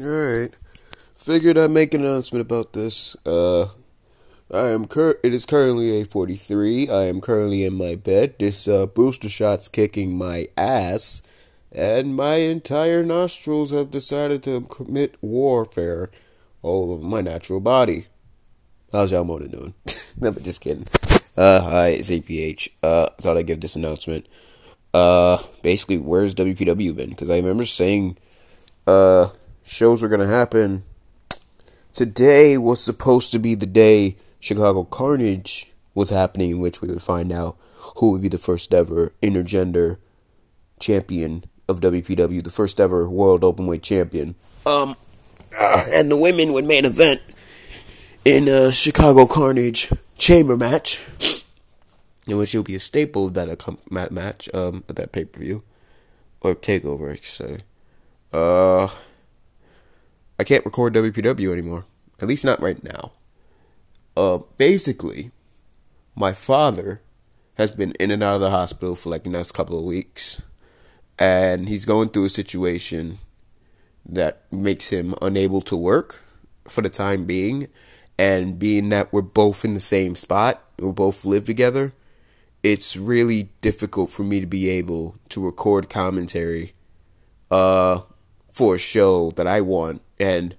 Alright. Figured I'd make an announcement about this. Uh, I am cur- it is currently a 43. I am currently in my bed. This uh, booster shot's kicking my ass. And my entire nostrils have decided to commit warfare all over my natural body. How's y'all morning doing? no, but just kidding. Uh, hi, it's APH. Uh, thought I'd give this announcement. Uh, basically, where's WPW been? Because I remember saying, uh, shows were gonna happen. Today was supposed to be the day Chicago Carnage was happening, in which we would find out who would be the first ever intergender champion of WPW, the first ever World Openweight Champion. Um, uh, and the women would main event in a Chicago Carnage chamber match, in which it will be a staple of that match, um, at that pay per view or takeover, I should say. Uh, I can't record WPW anymore, at least not right now. Uh, basically, my father has been in and out of the hospital for like the next couple of weeks, and he's going through a situation that makes him unable to work for the time being. And being that we're both in the same spot, we both live together, it's really difficult for me to be able to record commentary uh, for a show that I want and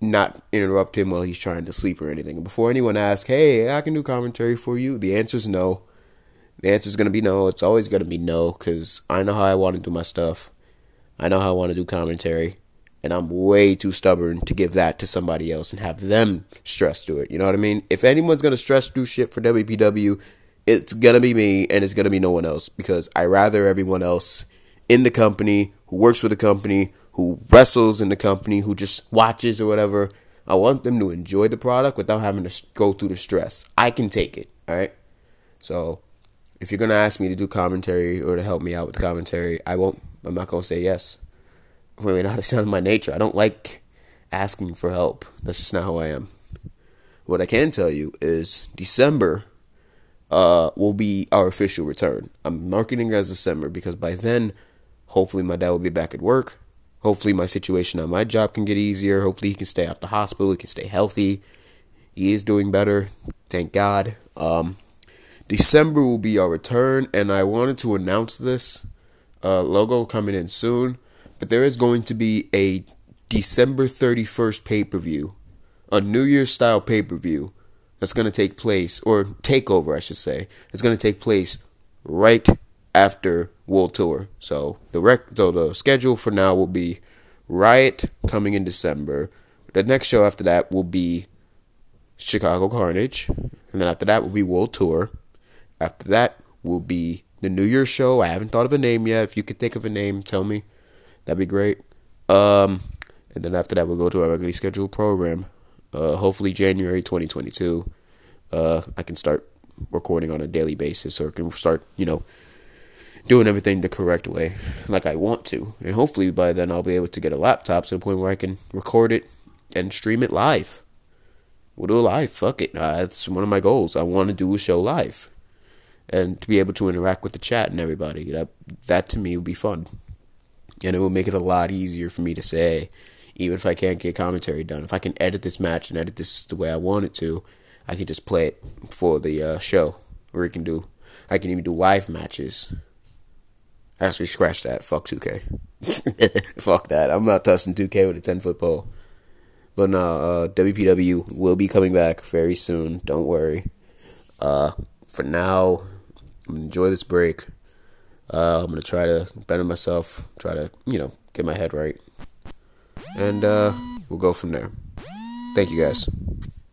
not interrupt him while he's trying to sleep or anything. Before anyone asks, hey, I can do commentary for you, the answer is no. The answer is going to be no. It's always going to be no because I know how I want to do my stuff. I know how I want to do commentary. And I'm way too stubborn to give that to somebody else and have them stress through it. You know what I mean? If anyone's going to stress through shit for WPW, it's going to be me and it's going to be no one else because I rather everyone else in the company, who works with the company, who wrestles in the company, who just watches or whatever. I want them to enjoy the product without having to go through the stress. I can take it, all right? So, if you're going to ask me to do commentary or to help me out with commentary, I won't I'm not going to say yes. Really not it's not my nature. I don't like asking for help. That's just not who I am. What I can tell you is December uh, will be our official return. I'm marketing as December because by then, hopefully, my dad will be back at work. Hopefully, my situation on my job can get easier. Hopefully, he can stay out the hospital. He can stay healthy. He is doing better. Thank God. Um, December will be our return, and I wanted to announce this uh, logo coming in soon, but there is going to be a December 31st pay per view, a New Year's style pay per view that's going to take place, or takeover, I should say. It's going to take place right after World Tour. So the rec- so the schedule for now will be Riot coming in December. The next show after that will be Chicago Carnage, and then after that will be World Tour. After that will be the New Year's show. I haven't thought of a name yet. If you could think of a name, tell me. That'd be great. Um, and then after that, we'll go to our regularly scheduled program. Uh, hopefully January 2022. Uh, I can start recording on a daily basis, or can start, you know, doing everything the correct way, like I want to. And hopefully by then I'll be able to get a laptop to the point where I can record it and stream it live. We'll do it live. Fuck it. Uh, that's one of my goals. I want to do a show live and to be able to interact with the chat and everybody. That that to me would be fun, and it will make it a lot easier for me to say, even if I can't get commentary done. If I can edit this match and edit this the way I want it to, I can just play it for the uh, show, or it can do. I can even do live matches. Actually, scratch that. Fuck 2K. Fuck that. I'm not touching 2K with a 10 foot pole. But no, uh, WPW will be coming back very soon. Don't worry. Uh, for now, I'm gonna enjoy this break. Uh, I'm gonna try to better myself, try to you know get my head right, and uh, we'll go from there. Thank you guys.